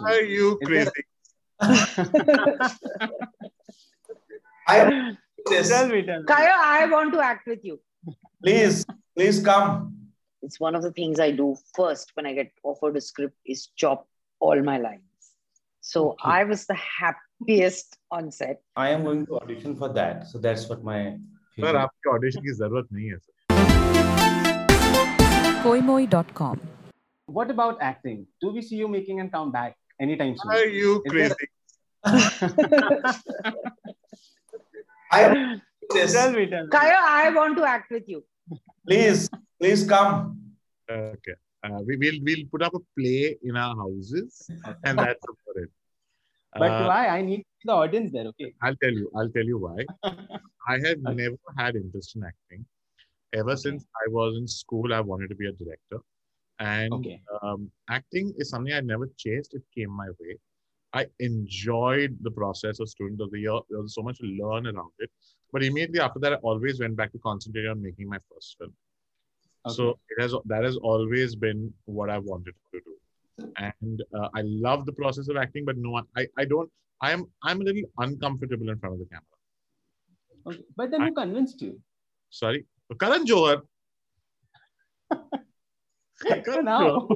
to Are me. you Is crazy? I Tell me, tell me. Kaya, I want to act with you. please, please come. It's one of the things I do first when I get offered a script is chop all my lines. So Okay. I was the happiest on set. I am going to audition for that. So that's what my sir आपके audition की जरूरत नहीं है sir koimoi.com. What about acting? Do we see you making a comeback Anytime soon? Are you Is there- crazy? I this. Tell me, tell me. Kaya, I want to act with you. Please, please come. Okay. Uh, we will we'll put up a play in our houses, and that's about it. But Uh, why? I need the audience there, okay? I'll tell you. I'll tell you why. I have never had interest in acting. Ever since I was in school, I wanted to be a director, and Okay. um, acting is something I never chased. It came my way. I enjoyed the process of student of the year. There was so much to learn around it. But immediately after that, I always went back to concentrate on making my first film. So it has that has always been what I wanted to do, and uh, I love the process of acting. But no, I I don't. I am I'm a little uncomfortable in front of the camera. okay. But then who convinced you? Sorry, Karan Johar. Karan Now.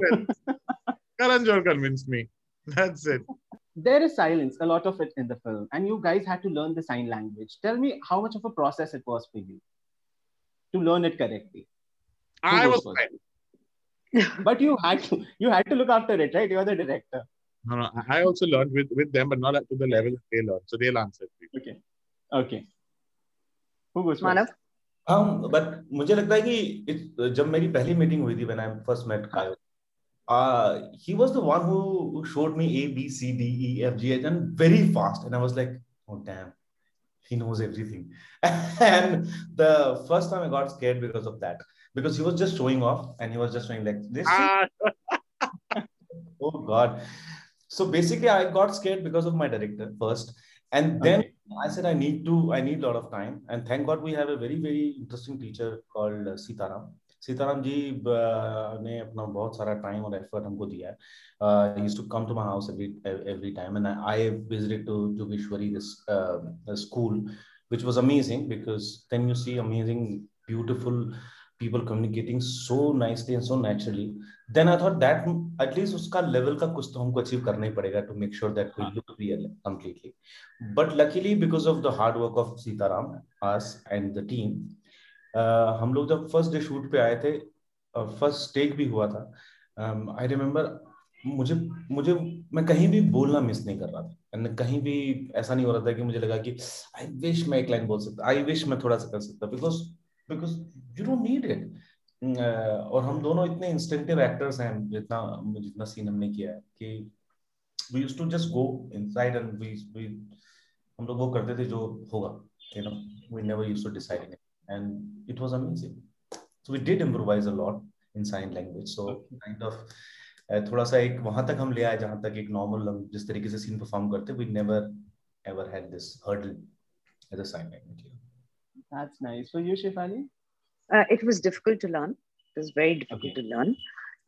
Karan Johar convinced me. That's it. There is silence, a lot of it in the film, and you guys had to learn the sign language. Tell me how much of a process it was for you to learn it correctly. I goes was. But you had to, you had to look after it, right? You are the director. No, no, I also learned with, with them, but not up to the level they learned. So they'll answer it. Okay. Okay. Who goes first? हाँ but मुझे लगता है कि जब मेरी पहली meeting हुई थी when first met Kayo he. Was the one who showed me A B C D E F G H and very fast and I was like oh damn he knows everything and the first time I got scared because of that because he was just showing off and he was just showing like this oh God so basically I got scared because of my director first and then. I said, I need to, I need a lot of time. And thank God we have a very, very interesting teacher called uh, Sitaram. Sitaram ji uh, ने अपना बहुत सारा time और effort हमको दिया है uh, he used to come to my house every every time and I, I visited to Jogeshwari this uh, uh, school which was amazing because then you see amazing beautiful people communicating so nicely and so naturally then I thought that at least उसका level का कुछ तो हमको achieve करना ही पड़ेगा to make sure that we look real completely. But luckily because of the hard work of Sitaram, us and the team, uh, हम लोग जब फ़र्स्ट डे शूट पे आए थे फ़र्स्ट टेक भी हुआ था आई रिमेम्बर मुझे मुझे मैं कहीं भी बोलना मिस नहीं कर रहा था And कहीं भी ऐसा नहीं हो रहा था कि मुझे लगा कि आई विश मैं एक लाइन बोल सकता आई विश मैं थोड़ा सा कर सकता because because you don't need it और हम दोनों इतने इंस्टेंटिव एक्टर्स हैं जितना जितना सीन हमने किया है कि we use to just go inside and we we हम लोग वो करते थे जो होगा you know we never use to deciding and it was amazing so we did improvise a lot in sign language so kind of थोड़ा सा एक वहाँ तक हम ले आए जहाँ तक एक नॉर्मल जिस तरीके से सीन परफॉर्म करते we never ever had this hurdle as a sign language That's nice. For you, Shefali? Uh, it was difficult to learn. It was very difficult to learn.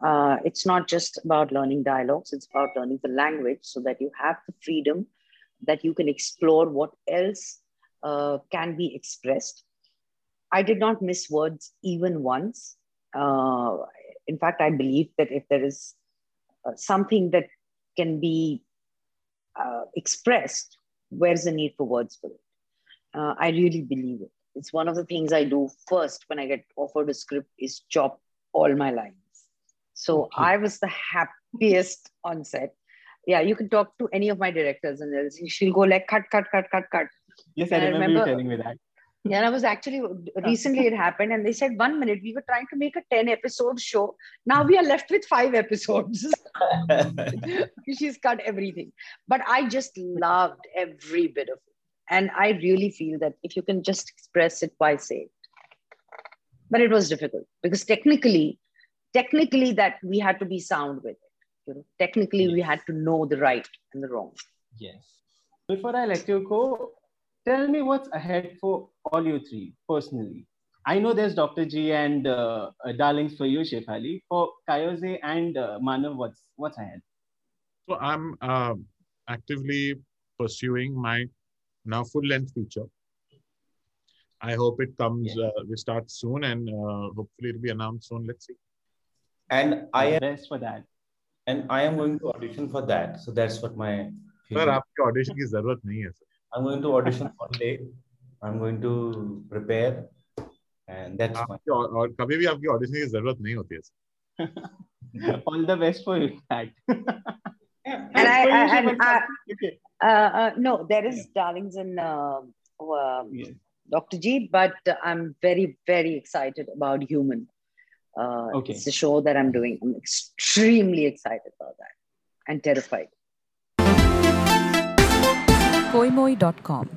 Uh, it's not just about learning dialogues, it's about learning the language so that you have the freedom that you can explore what else uh, can be expressed. I did not miss words even once. Uh, in fact, I believe that if there is uh, something that can be uh, expressed, where's the need for words for it? I really believe it. It's one of the things I do first when I get offered a script is chop all my lines. So Okay. I was the happiest on set. Yeah, you can talk to any of my directors and they'll, she'll go like cut, cut, cut, cut, cut. Yes, I I remember, remember- you telling me that. Yeah, and I was actually recently it happened, and they said one minute we were trying to make a 10 episode show. Now we are left with five episodes. She's cut everything. But I just loved every bit of it. And I really feel that if you can just express it, why say it? But it was difficult because technically, technically that we had to be sound with it. You know, technically we had to know the right and the wrong. Yes. Before I let you go, tell me what's ahead for all you three personally. I know there's Dr. G and uh, uh, darlings for you, Shefali. For Kayoze and uh, Manav, what's what's ahead? So I'm uh, actively pursuing my now full length feature. I hope it comes. Yeah. Uh, we start soon, and uh, hopefully it'll be announced soon. Let's see. And I am best for that. and I am going to audition for that. So that's what my sir आपके audition की जरूरत नहीं है sir I'm going to audition one day. I'm going to prepare, and that's my. आपकी और, और कभी भी आपकी ऑडिशन की जरूरत नहीं होती है sir. All the best for you, that. And I, So you I, should and I, okay. uh, uh, no, there is darlings in uh, uh, Yes. Dr. G, but I'm very, very excited about Human. Uh, Okay. It's a show that I'm doing. I'm extremely excited about that and terrified. koimoi.com.